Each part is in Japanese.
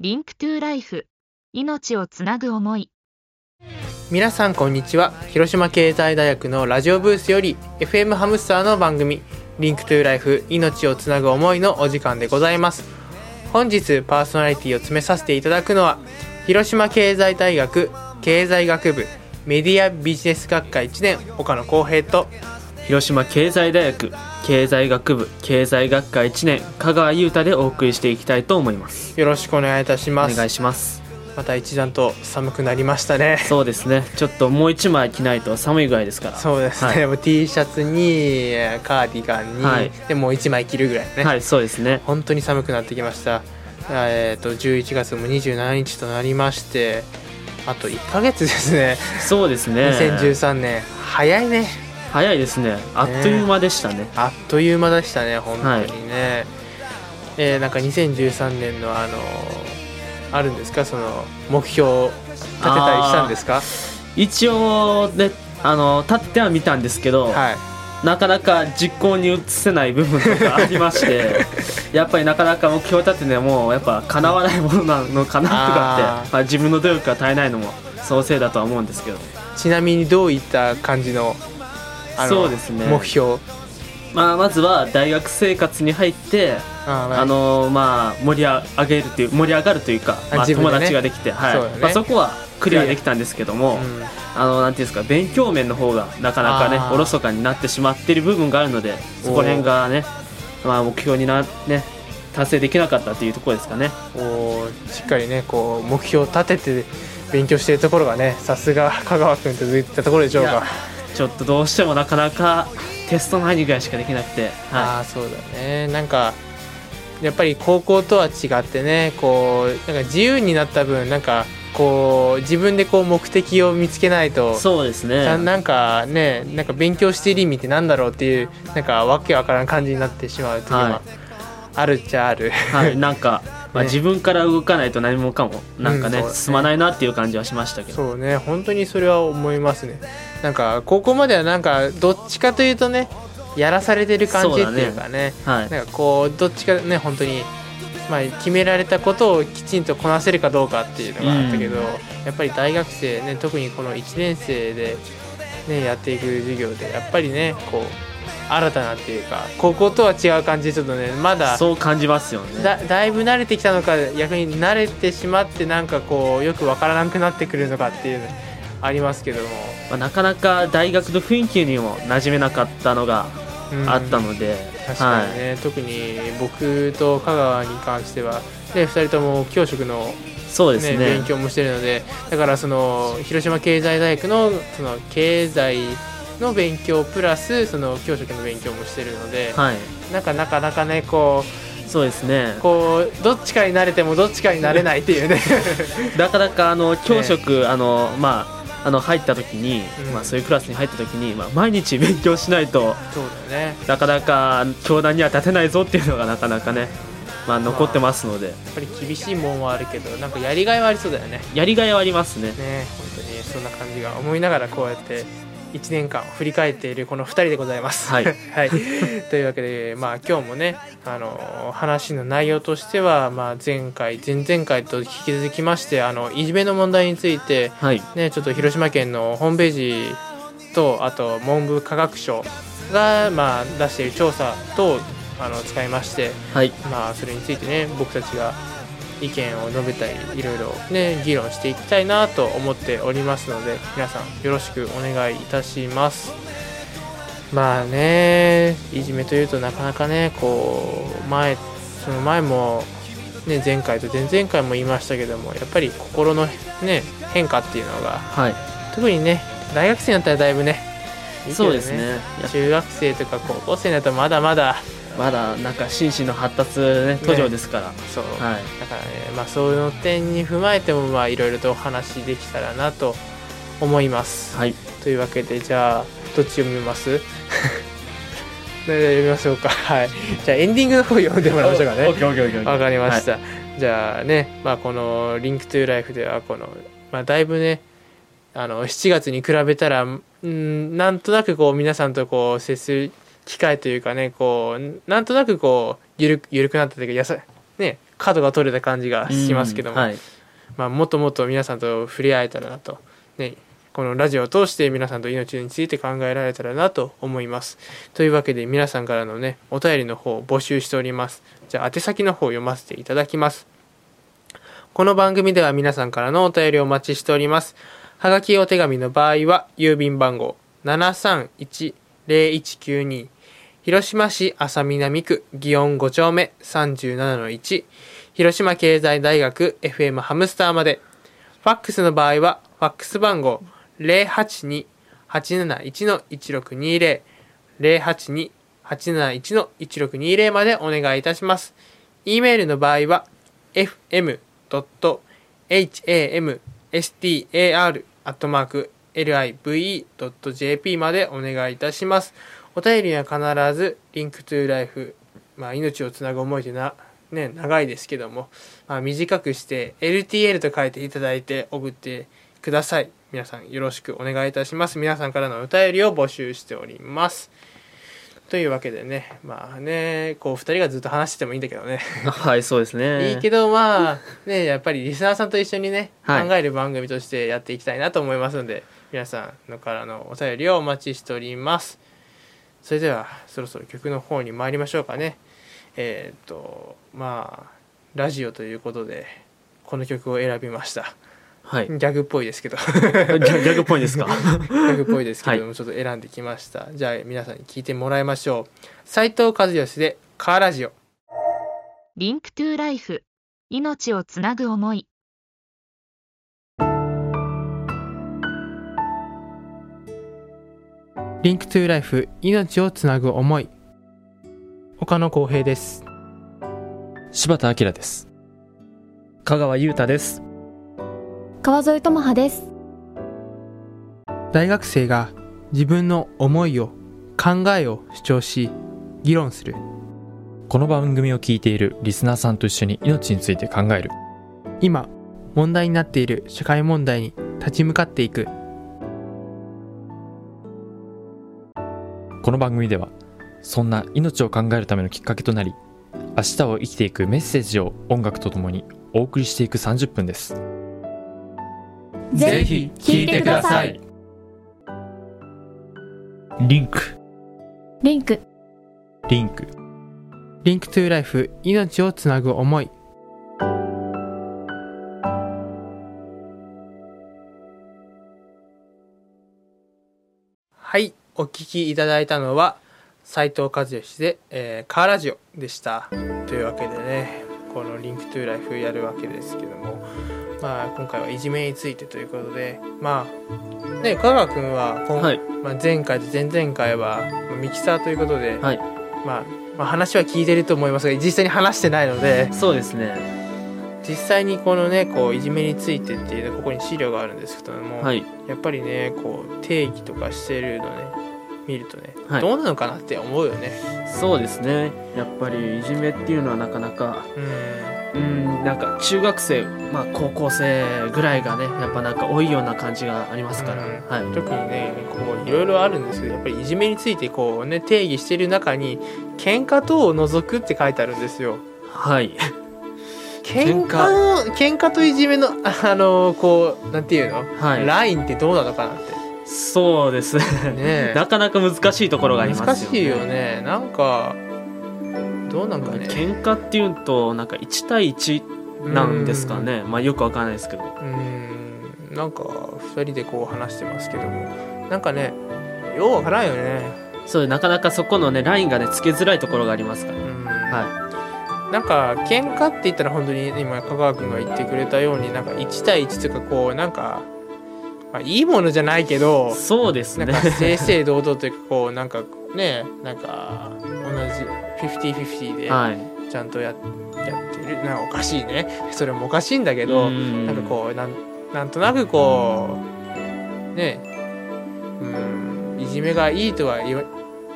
Link to Life。命をつなぐ思い。皆さんこんにちは。広島経済大学のラジオブースより FM ハムスターの番組 Link to Life 命をつなぐ思いのお時間でございます。本日パーソナリティを務めさせていただくのは広島経済大学経済学部メディアビジネス学科1年岡野光平と広島経済大学経済学部経済学科1年香川優太でお送りしていきたいと思います。よろしくお願いいたします。願いします。また一段と寒くなりましたね。そうですね。ちょっともう一枚着ないと寒いぐらいですから。そうですね、はい。もう T シャツにカーディガンに、はい。でもう1枚着るぐらいね、はいそうですね。本当に寒くなってきました。えっ、と11月も27日となりましてあと1ヶ月ですね。そうですね。2013年。早いね早いですね。あっという間でしたね。あっという間でしたね本当にね、えーなんか2013年のあのあるんですか？その目標を立てたりしたんですか？一応ねあの立っては見たんですけど、はい。なかなか実行に移せない部分とかありまして やっぱりなかなか目標立ててもやっぱ叶わないものなのかなとかってまあ、自分の努力が足りないのもそのせいだとは思うんですけど。ちなみにどういった感じのあのそうですね。目標。まあ、まずは大学生活に入って、ああのまあ、盛り上げるという盛り上がるというか、まあ、友達ができて、はい。そね。まあ、そこはクリアできたんですけども、うん。あのなんていうんですか勉強面の方がなかなかねおろそかになってしまっている部分があるのでそこら辺がね、まあ、目標にな、ね、達成できなかったというところですかね。こうしっかりねこう目標を立てて勉強しているところがねさすが香川君といったところでしょうかちょっとどうしてもなかなかテスト前にぐらいしかできなくて、あはあそうだね。なんかやっぱり高校とは違ってねこうなんか自由になった分なんかこう自分でこう目的を見つけないとい、そうですね。ななんかねなんか勉強している意味ってなんだろうっていうなんかわけわからん感じになってしまう時もはあるっちゃある、はい、なんか、まあ、ね。自分から動かないと何もかもなんかね,、うんね。進まないなっていう感じはしましたけど。そうね。本当にそれは思いますね。なんか高校まではなんかどっちかというとねやらされてる感じっていうかね。はい。なんかこうどっちかね本当にまあ決められたことをきちんとこなせるかどうかっていうのがあったけど、やっぱり大学生ね特にこの1年生でねやっていく授業でやっぱりねこう新たなっていうか高校とは違う感じでちょっとね。まだそう感じますよね。だだいぶ慣れてきたのか逆に慣れてしまってなんかこうよくわからなくなってくるのかっていうのありますけども、まあ、なかなか大学の雰囲気にも馴染めなかったのがうん。あったので、確かにね、特に僕と香川に関してはで2人とも教職の、ねそうですね勉強もしてるのでだからその広島経済大学のその経済の勉強プラスその教職の勉強もしてるので、はい。なんかなかなかねこそうですね。うこうどっちかになれてもどっちかになれないっていうね。なかなかあの教職、あのまああの入った時に、うん。まあ、そういうクラスに入った時に、まあ、毎日勉強しないとそうだよね。なかなか教壇には立てないぞっていうのがなかなかね、まあ、残ってますので。やっぱり厳しいもんはあるけどなんかやりがいはありそうだよね。やりがいはありますね。ね本当にそんな感じが思いながらこうやって1年間を振り返っているこの2人でございます。はい。はい、というわけで、まあ、今日もねあの話の内容としては、まあ、前回前々回と引き続きましてあのいじめの問題について、はい。ね、ちょっと広島県のホームページとあと文部科学省が、まあ、出している調査とあの使いまして、はい。まあ、それについてね僕たちが意見を述べたりいろいろね議論していきたいなと思っておりますので皆さんよろしくお願いいたします。まあねいじめというとなかなかねこう前その前もね前回と前々回も言いましたけどもやっぱり心のね変化っていうのがはい。特にね大学生になったらだいぶねいいけどそうですね。中学生とか高校生になったらまだまだまだなんか心身の発達、ね、途上ですから、そう、はい。だからねまあそういうの点に踏まえてもまあいろいろとお話できたらなと思います、はい。というわけでじゃあどっち読みます？読みましょうか。はい。じゃあエンディングの方読んでもらいましょうかね。わかりました、じゃあね、まあ、この「リンクトゥライフではこの、まあ、だいぶねあの7月に比べたらうんなんとなくこう皆さんとこう接する機会というかねこうなんとなくこうゆるゆるくなったというかやさね角が取れた感じがしますけども、うんはいまあ、もっともっと皆さんと触れ合えたらなと、ね、このラジオを通して皆さんと命について考えられたらなと思います。というわけで皆さんからのね、お便りの方を募集しております。じゃあ宛先の方を読ませていただきます。この番組では皆さんからのお便りをお待ちしております。はがきお手紙の場合は、郵便番号731-0192広島市安佐南区祇園5丁目37-1広島経済大学 FM ハムスターまで。ファックスの場合は、ファックス番号082-871-1620 082-871-1620までお願いいたします。e メールの場合は、fm.hamstar.live.jp までお願いいたします。お便りには必ず、リンクトゥーライフ、まあ、命をつなぐ思いというな、ね、長いですけども、まあ、短くして LTL と書いていただいて送ってください。皆さんよろしくお願いいたします。皆さんからのお便りを募集しております。というわけでね、まあね、こう二人がずっと話しててもいいんだけどね。はいそうですね いいけどまあねやっぱりリスナーさんと一緒にね、はい考える番組としてやっていきたいなと思いますので皆さんのからのお便りをお待ちしておりますそれではそろそろ曲の方に参りましょうかね。えーっとまあラジオということでこの曲を選びました。はい。ギャグっぽいですけど。ギ ギャギャグっぽいですか？ギャグっぽいですけども、ちょっと選んできました。じゃあ皆さんに聞いてもらいましょう。斉藤和義で「カーラジオ」 Link to Life 命をつなぐ思いリンクトゥーライフ命をつなぐ思い。岡野浩平です。柴田明です。香川優太です。川添智葉です。大学生が自分の思いを考えを主張し議論する。この番組を聞いているリスナーさんと一緒に命について考える。今問題になっている社会問題に立ち向かっていくこの番組ではそんな命を考えるためのきっかけとなり明日を生きていくメッセージを音楽とともにお送りしていく30分です。ぜひ聞いてください。 Link。Link。Link。Link to Life 命をつなぐ思い。はいお聞きいただいたのは斉藤和義で、えーカーラジオでした。というわけでねこの Link to Life やるわけですけども。まあ今回はいじめについてということで。まあね香川君は今、はい。まあ、前回と前々回はまあミキサーということで、はい。まあ、まあ話は聞いてると思いますが実際に話してないので。そうですね実際にこのねこういじめについてっていうのここに資料があるんですけども、はい。やっぱりねこう定義とかしてるのね見るとね、はい。どうなのかなって思うよね。そうですね。やっぱりいじめっていうのはなかなかうん。うんなんか中学生まあ高校生ぐらいがねやっぱなんか多いような感じがありますから、うん。はい。特にねこういろいろあるんですけどやっぱりいじめについてこうね定義してる中に喧嘩等を除くって書いてあるんですよ。はい喧嘩。喧嘩といじめの あのこうなんていうの、はい。ラインってどうなのかなって。そうです。ねね なかなか難しいところがありますよね。難しいよね。なんかどうなんかね。喧嘩っていうとなんか1対1なんですかね。まあよくわからないですけど。うん。なんか2人でこう話してますけども。なんかねようわからんよね。そうなかなかそこのねラインがねつけづらいところがありますから、うん。はなんか喧嘩って言ったら本当に今香川君が言ってくれたようになんか1対1というかこうなんか、まあ、いいものじゃないけどいそうですね。なんか正々堂々というかこうなんかねなんか同じ50-50ではい。ちゃんとや,、やってる。なんかおかしいね。それもおかしいんだけど、うん。なんかこうなんなんとなくこうねうんいじめがいいとは言わ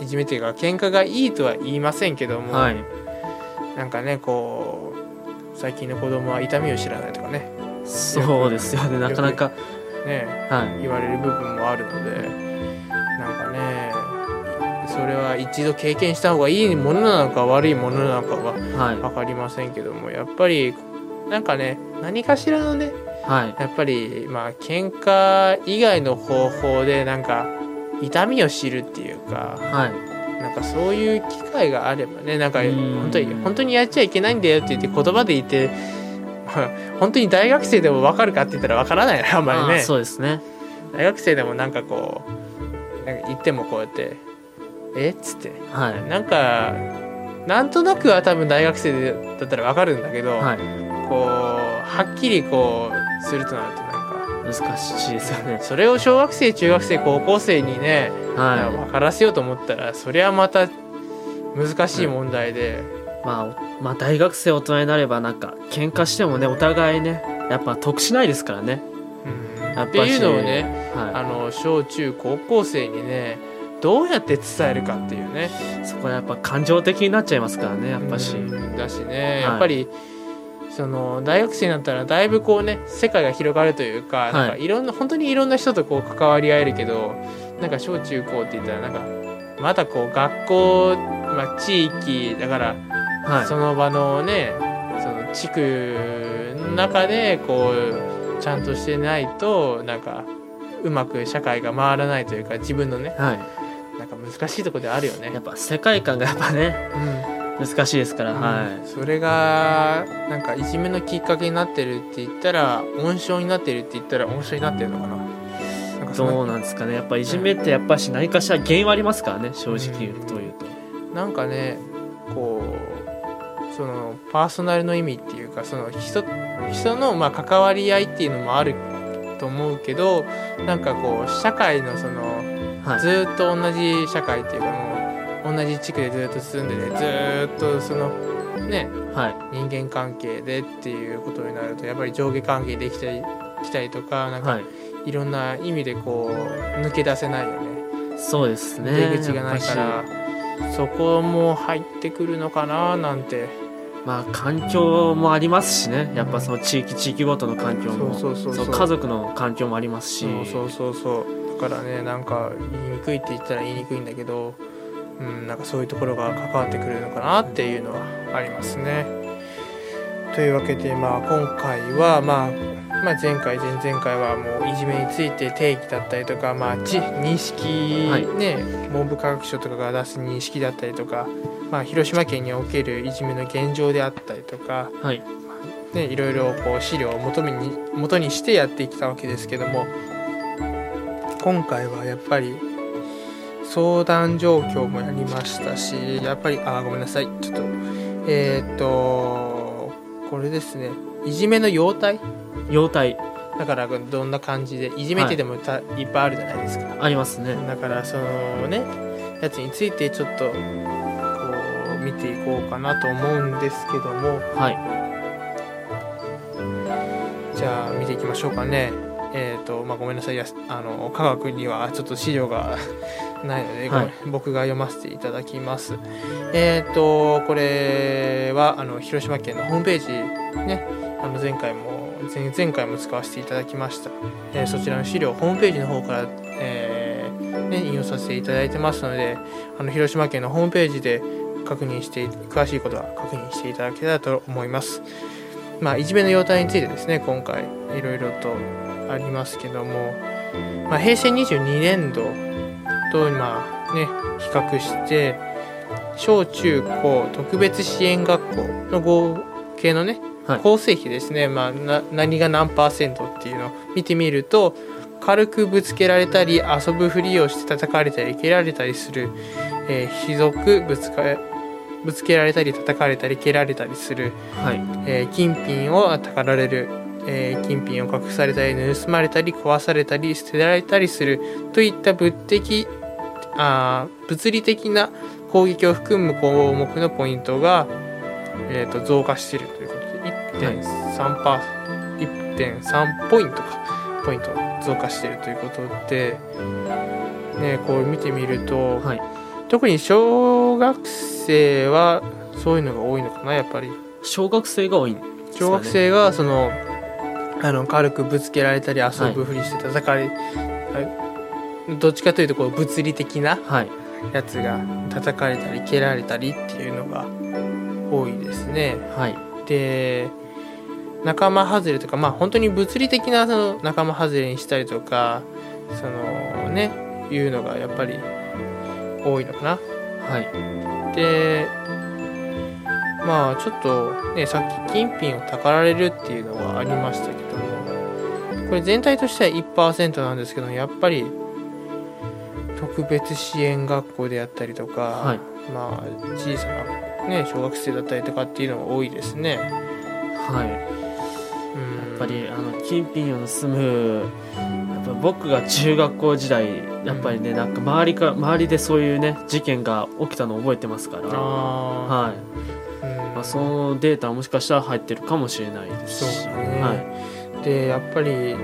いじめっていうか喧嘩がいいとは言いませんけども、はいなんかねこう最近の子供は痛みを知らないとかね。そうですよね。なかなかねはい。言われる部分もあるのでなんかねそそれは一度経験した方がいいものなのか悪いものなのかははい。分かりませんけどもやっぱりなんかね何かしらのねはい。やっぱりまあ喧嘩以外の方法でなんか痛みを知るっていうかはいかそういう機会があればねなんかうん。本当に本当にやっちゃいけないんだよって言って言葉で言ってまあ 本当に大学生でも分かるかって言ったら分からないなあんまりあねそうですね。大学生でもなんかこうなんか言ってもこうやって「え？っ?」つって。はい。なんかなんとなくは多分大学生だったら分かるんだけど、はい。こうはっきりこうするとなると難しいですよね。それを小学生中学生高校生にね、は分からせようと思ったらそれはまた難しい問題で、いまあまあ大学生大人になればなんか喧嘩してもねお互いねやっぱ得しないですからね。うん。やっぱしっていうのをねあはの小中高校生にねどうやって伝えるかっていうね。いそこはやっぱ感情的になっちゃいますからねやっぱし。うん。だしねい。やっぱり、その大学生になったらだいぶこうね世界が広がるというか,、なんかいろんな本当にいろんな人とこう関わり合えるけどなんか小中高って言ったらなんかまだこう学校、まあ、地域だからはい。その場のねその地区の中でこうちゃんとしてないとなんかうまく社会が回らないというか自分のねはい。なんか難しいところであるよね。やっ。ぱ世界観がやっぱねうん難しいですから、はい。それがなんかいじめのきっかけになってるって言ったら温床になってるって言ったら温床になってるのかな。どうなんですかね。やっぱいじめってやっぱし何かしら原因はありますからね正直言うというと、なんかねこうそのパーソナルの意味っていうかその人人のまあ関わり合いっていうのもあると思うけどなんかこう社会のそのはい。ずーっと同じ社会っていうかもう同じ地区でずーっと住んでてずーっとそのねはい。人間関係でっていうことになるとやっぱり上下関係できたりきたりとかなんかはい。いろんな意味でこう抜け出せないよね。そうですね。出口がないからそこも入ってくるのかななんて。まあ環境もありますしね。やっぱその地域地域ごとの環境も。そうそうそう。そう家族の環境もありますし。そうそうそうそう。だからねなんか言いにくいって言ったら言いにくいんだけどうんなんかそういうところが関わってくるのかなっていうのはありますね。というわけでまあ今回はまあまあ、前回前々回はもういじめについて定義だったりとか、まあ、知認識、はい。ね文部科学省とかが出す認識だったりとか、まあ、広島県におけるいじめの現状であったりとか、はい。ね、いろいろこう資料を元に元にしてやってきたわけですけども今回はやっぱり相談状況もやりましたしやっぱりあーごめんなさい。ちょっとえーっとこれですね。いじめの様態？容態。だからどんな感じでいじめってでもた、い、っぱいあるじゃないですか。ありますね。だからそのねやつについてちょっとこう見ていこうかなと思うんですけども。はい。じゃあ見ていきましょうかね。えっ、と、まあ、ごめんなさい。あの、科学にはちょっと資料がないので、はい僕が読ませていただきます。えっ、と、これは、あの、広島県のホームページ、ね、あの、前回も、前前回も使わせていただきました。えーそちらの資料、ホームページの方から、えーね、引用させていただいてますので、あの、広島県のホームページで確認して、詳しいことは確認していただけたらと思います。まあ、いじめの様態についてですね今回いろいろとありますけども、まあ、平成22年度とまあね比較して小中高特別支援学校の合計のね、はい。構成比ですね、まあ、な何が何パーセントっていうのを見てみると軽くぶつけられたり遊ぶふりをして叩かれたり蹴られたりする、えー、ひどくぶつかぶつけられたり叩かれたり蹴られたりするはい。えー金品をたかられる、えー金品を隠されたり盗まれたり壊されたり捨てられたりするといった物的あー物理的な攻撃を含む項目のポイントが、えー、と増加しているということで1.3パー、1.3ポイントかポイント増加しているということで、ね、こう見てみると、はい。特に小学生はそういうのが多いのかなやっぱり。小学生が多いね。小学生がそのあの軽くぶつけられたり遊ぶふりして叩かれ、あどっちかというとこう物理的なはいやつが叩かれたり蹴られたりっていうのが多いですね。はいで仲間外れとかまあ本当に物理的なその仲間外れにしたりとかそのねいうのがやっぱり多いのかな。はいでまあちょっとねさっき金品をたかられるっていうのがありましたけどもこれ全体としては1%なんですけどやっぱり特別支援学校であったりとか、はい。まあ小さな、ね、小学生だったりとかっていうのが多いですね。はい。うん、やっぱりあの金品を盗むやっぱ僕が中学校時代やっぱりねなんか周りか周りでそういうね事件が起きたのを覚えてますから。あはい。ー、うん。まあ、そのデータはもしかしたら入ってるかもしれないですし。ね。はい。でやっぱり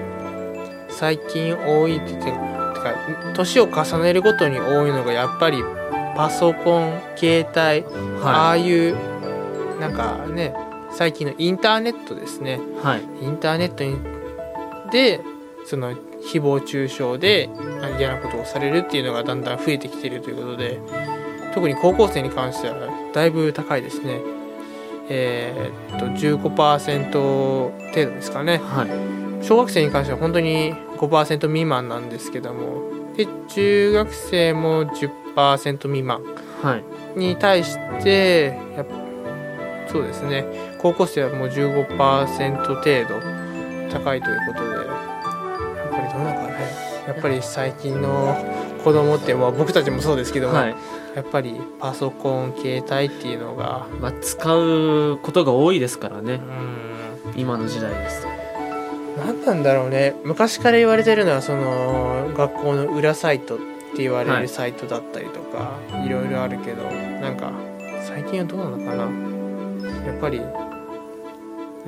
最近多いって言っててか年を重ねるごとに多いのがやっぱりパソコン携帯、あはあいうなんかね最近のインターネットですね。いはい。インターネットにでその誹謗中傷であ嫌なことをされるっていうのがだんだん増えてきているということで特に高校生に関してはだいぶ高いですね。えーっと15%程度ですかね。はい。小学生に関しては本当に5%未満なんですけどもで中学生も10%未満。はい。に対してやっぱそうですね。高校生はもう15%程度高いということでやっぱりどうなのかね。やっぱり最近の子供って、まあ、僕たちもそうですけども、はい。やっぱりパソコン携帯っていうのがまあ、使うことが多いですからね。うん。今の時代ですと何なんだろうね。昔から言われてるのはその学校の裏サイトって言われはい。るサイトだったりとか、い、ろいろあるけどなんか最近はどうなのかな。やっぱり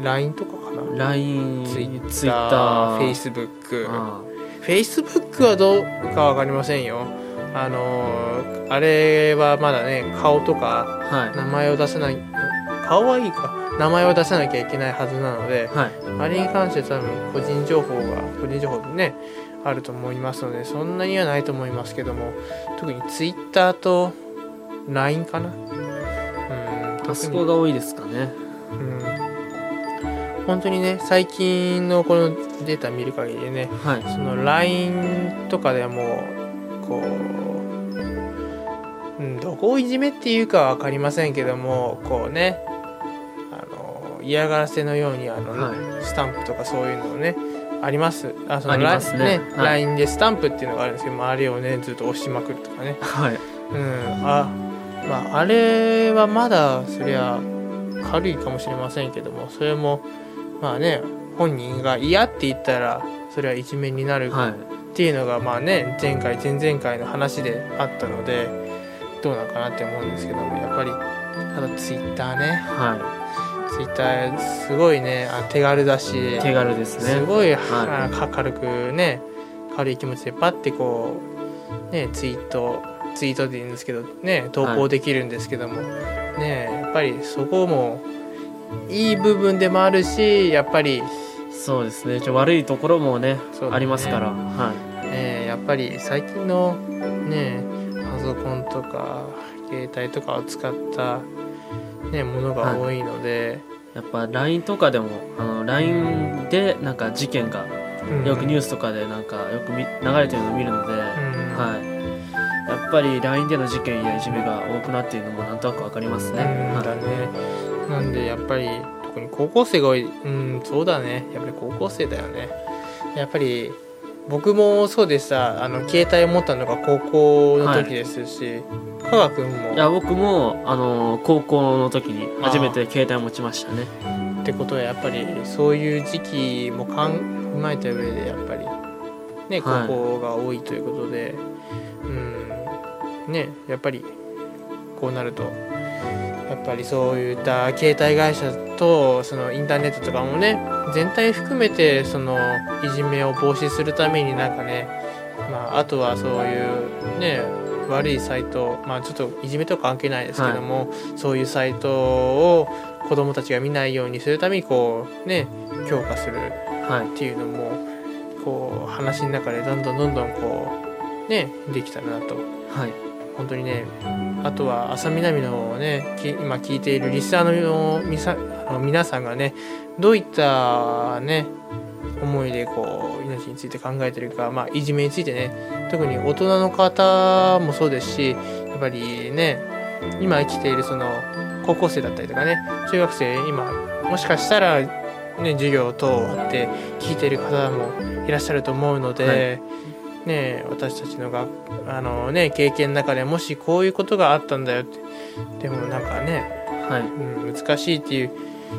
LINE とかかな。LINE ツイッ Twitter ター、Facebook。あ Facebook はどうかわかりませんよ。あのーあれはまだね、顔とか名前を出せない、顔はいいか。名前を出さなきゃいけないはずなので、はい。あれに関して多分個人情報が、個人情報ね、あると思いますので、そんなにはないと思いますけども、特に Twitter と LINE かな？うん、あそこが多いですかね。うん。本当にね最近のこのデータ見る限りでねはい。その LINE とかではもうこう、うん、どこをいじめっていうかは分かりませんけどもこうね嫌がらせのようにあの、はスタンプとかそういうのをねあります。あそのありますね。はい。LINE でスタンプっていうのがあるんですけどもあれをねずっと押しまくるとかね。はい。うん、あまああれはまだそりゃ軽いかもしれませんけどもそれもまあね本人が嫌って言ったらそれはいじめになるはい。っていうのがまあね前回前々回の話であったのでどうなのかなって思うんですけどもやっぱりあとツイッターね。はツイッターすごいねあ手軽だし。い手軽ですね。すごい、はあ軽くね軽い気持ちでパッてこうねツイートツイートでいいんですけどね投稿できるんですけども、ねやっぱりそこもいい部分でもあるしやっぱり、そうですね。ちょ悪いところもねね。ありますから。はね、やっぱり最近のねパソコンとか携帯とかを使った、ね、ものが多いので、いやっぱ LINE とかでもあの LINE でなんか事件がうん。よくニュースとかでなんかよくみ流れてるのを見るので、うん。はい。やっぱり LINE での事件やいじめが多くなっているのもなんとなくわかりますね、はだね。なんでやっぱり特に高校生が多いうんそうだね。やっぱり高校生だよね。やっぱり僕もそうでした。あの携帯を持ったのが高校の時ですし、香川君も。いや僕もあの高校の時に初めて携帯を持ちましたね。ってことはやっぱりそういう時期もかん踏まえた上でやっぱりね高はい。校が多いということで、うん。ねやっぱりこうなるとやっぱりそういった携帯会社とそのインターネットとかもね全体含めてそのいじめを防止するためになんかね、まあ、あとはそういうね悪いサイトまあちょっといじめとか関係ないですけども、そういうサイトを子供たちが見ないようにするためにこうね強化するはい。っていうのもこう話の中でどんどんどんどんこうねできたらなと。はい本当にねあとは浅南のね今聞いているリスナーのみさの皆さんがねどういったね思いでこう命について考えてるか、まあ、いじめについてね特に大人の方もそうですしやっぱりね今生きているその高校生だったりとかね中学生今もしかしたら、ね、授業等あって聞いている方もいらっしゃると思うので、ね、私たちのがあの、ね、経験の中でもしこういうことがあったんだよって。でもなんかね、はい。うん、難しいっていう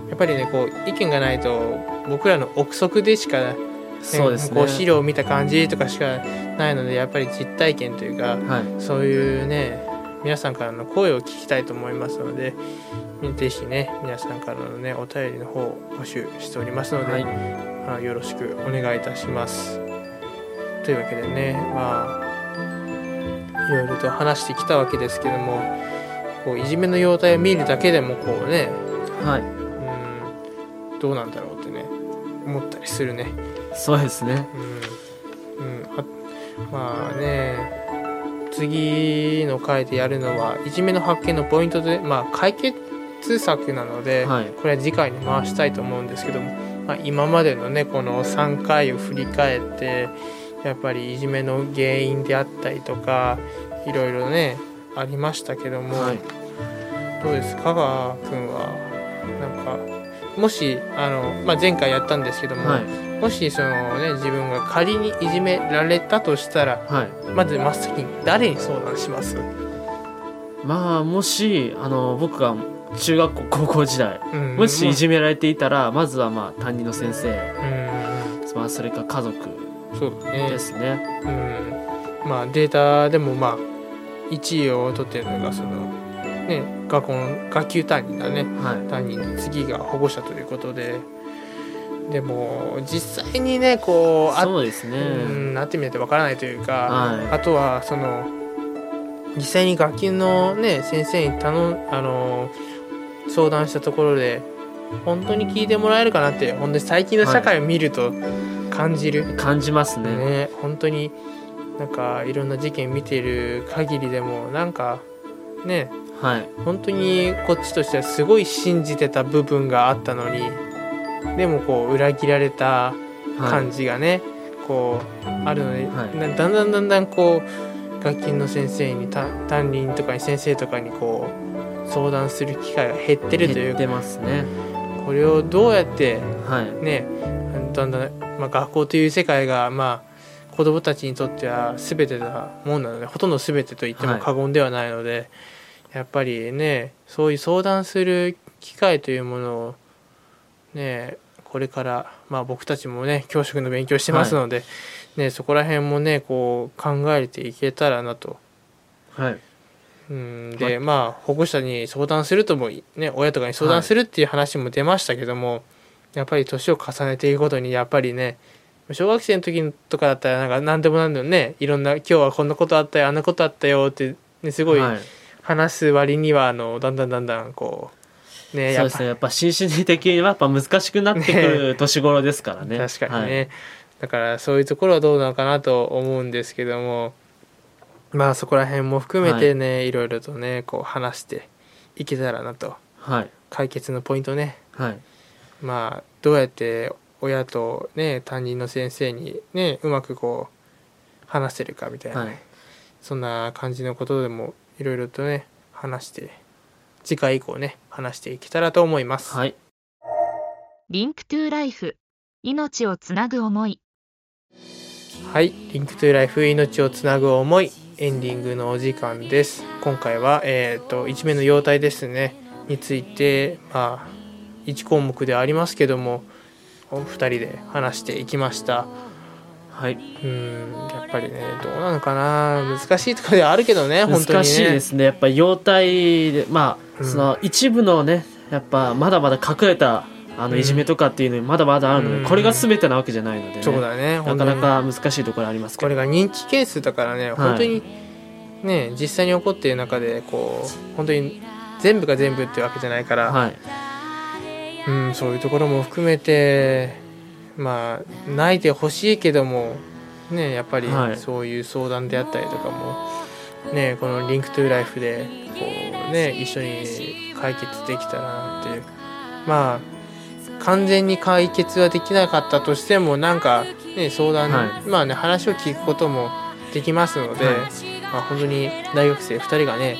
やっぱりねこう意見がないと僕らの憶測でしか、ね、そうですね。こう資料を見た感じとかしかないのでやっぱり実体験というかはい。そういうね皆さんからの声を聞きたいと思いますのでぜひね皆さんからのねお便りの方を募集しておりますので、はい。あよろしくお願いいたします。というわけでねまあいろいろと話してきたわけですけどもこういじめの容体を見るだけでもこうねはい。うんどうなんだろうってね思ったりするね。そうですね。うん。うん、あまあね次の回でやるのはいじめの発見のポイントで、まあ、解決策なので、はい。これは次回に回したいと思うんですけども、まあ、今までのねこの3回を振り返ってやっぱりいじめの原因であったりとかいろいろねありましたけども、はい。どうですか香川君は？なんかもしあの、まあ、前回やったんですけども、はい。もしそのね自分が仮にいじめられたとしたらはい。まず真っ先に誰に相談します？まあもしあの僕が中学校高校時代うん。もしいじめられていたらまずはまあ担任の先生、うん。まあ、それから家族そうだね。ですね。うん。まあデータでもまあ1位を取ってるのがそのね学校の学級担任だね。はい。担任で次が保護者ということで。でも実際にねこうあそうですね、うんなってみないとわからないというか、はい。あとはその実際に学級のね先生に頼んあの相談したところで本当に聞いてもらえるかなって本当に最近の社会を見ると感じる、感じますね。ね本当になんかいろんな事件見ている限りでもなんかねはい。本当にこっちとしてはすごい信じてた部分があったのにでもこう裏切られたはい。感じがね、こうあるので、はい。なだんだんだんだんこう学級の先生にた担任とかに先生とかにこう相談する機会が減ってるという減ってますね。これをどうやってはい。ねだんだん、まあ、学校という世界がまあ子供たちにとっては全てなもんなのでほとんど全てと言ってもはい。過言ではないので、やっぱりねそういう相談する機会というものをねこれから、まあ、僕たちもね教職の勉強してますので、ね、そこら辺もねこう考えていけたらなと。はい。うん、でまあ保護者に相談するともね親とかに相談するっていう話も出ましたけども、やっぱり年を重ねていくごとにやっぱりね小学生の時とかだったらなんか何でも何でもねいろんな今日はこんなことあったよあんなことあったよって、ね、すごいはい。話す割にはあのだんだんだんだんこうねやっぱそうですね。やっぱ心身的にはやっぱ難しくなってくる年頃ですからね。確かにね、だからそういうところはどうなのかなと思うんですけどもまあそこら辺も含めてね、い、ろいろとねこう話していけたらなと。はいはい。解決のポイントね。はいまあどうやって親とね担任の先生にねうまくこう話せるかみたいな、ねはいそんな感じのことでもいろいろとね話して次回以降ね話していけたらと思います。はいリンクトゥライフ命をつなぐ思いはい、リンクトゥライフ命をつなぐ思いエンディングのお時間です。今回はえっ、と一面の容態ですねについてまあ一項目ではありますけどもお二人で話していきました。はい。うんやっぱりねどうなのかな？難しいところではあるけどね本当にね難しいですね。やっぱ容体でまあ、うん。その一部のねやっぱまだまだ隠れたあのうん。いじめとかっていうのにまだまだあるので、うん。これが全てなわけじゃないので、ね。そうだね。なかなか難しいところありますけど。これが認知件数だからね本当にね実際に起こっている中でこう本当に全部が全部ってわけじゃないから、はいうん、そういうところも含めてまあ泣いてほしいけどもねやっぱりはい。そういう相談であったりとかもねこのリンクトゥーライフでこうね一緒に解決できたらなっていう。まあ完全に解決はできなかったとしてもなんかね相談、はまあね話を聞くこともできますので、はい。まあ本当に大学生2人がね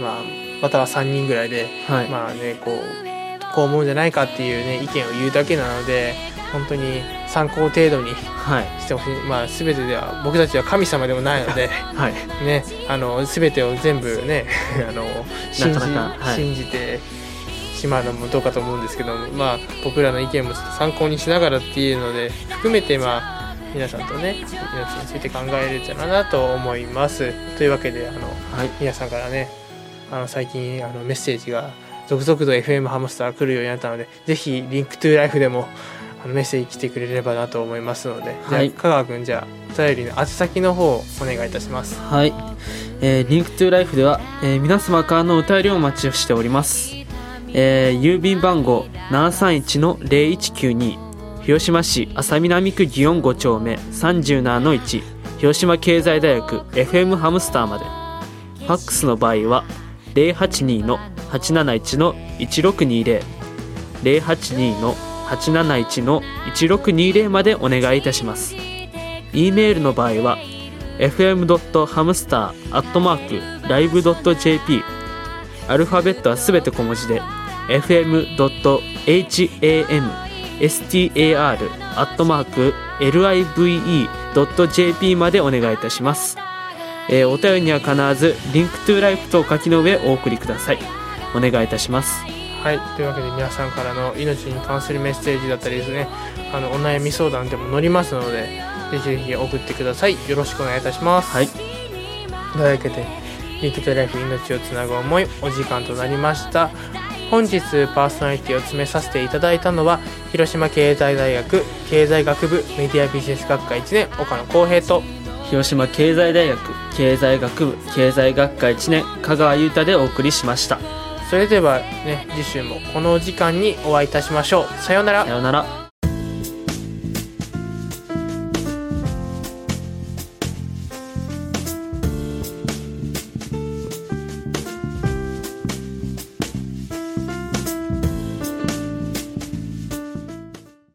まあまたは3人ぐらいではい、まあねこうこう思うんじゃないかっていうね意見を言うだけなので本当に参考程度にはい。してほしい。まあ全てでは僕たちは神様でもないので はい。ねあの全てを全部ね あの信じはい。信じてしまうのもどうかと思うんですけどまあ僕らの意見も参考にしながらっていうので含めてまあ皆さんとね命について考えれたらなと思います。というわけであのはい。皆さんからねあの最近あのメッセージが続々と FM ハムスター来るようになったのでぜひリンクトゥーライフでもあのメッセージ来てくれればなと思いますので、はい。じゃあ香川君じゃあお便りの宛先の方をお願いいたします。はい、えー、 Link to Life では、えー皆様からのお便りをお待ちしております、えー郵便番号731-0192広島市安佐南区祇園5丁目。37-1広島経済大学 FM ハムスターまで。ファックスの場合は082-871-1620 082-871-1620までお願いいたします。e メールの場合は fm.hamster.live.jp アルファベットはすべて小文字で fm.hamstar.live.jp までお願いいたします、えーお便りには必ずリンクトゥライフと書きの上お送りください。お願いいたします。はい。というわけで皆さんからの命に関するメッセージだったりですね。あのお悩み相談でも載りますのでぜひぜひ送ってください。よろしくお願いいたします。はい。というわけでリンクトゥライフ命をつなぐ思いお時間となりました。本日パーソナリティを詰めさせていただいたのは広島経済大学経済学部メディアビジネス学科1年岡野浩平と広島経済大学経済学部経済学科1年香川裕太でお送りしましたそれではね次週もこのお時間にお会いいたしましょう。さようなら。さようなら。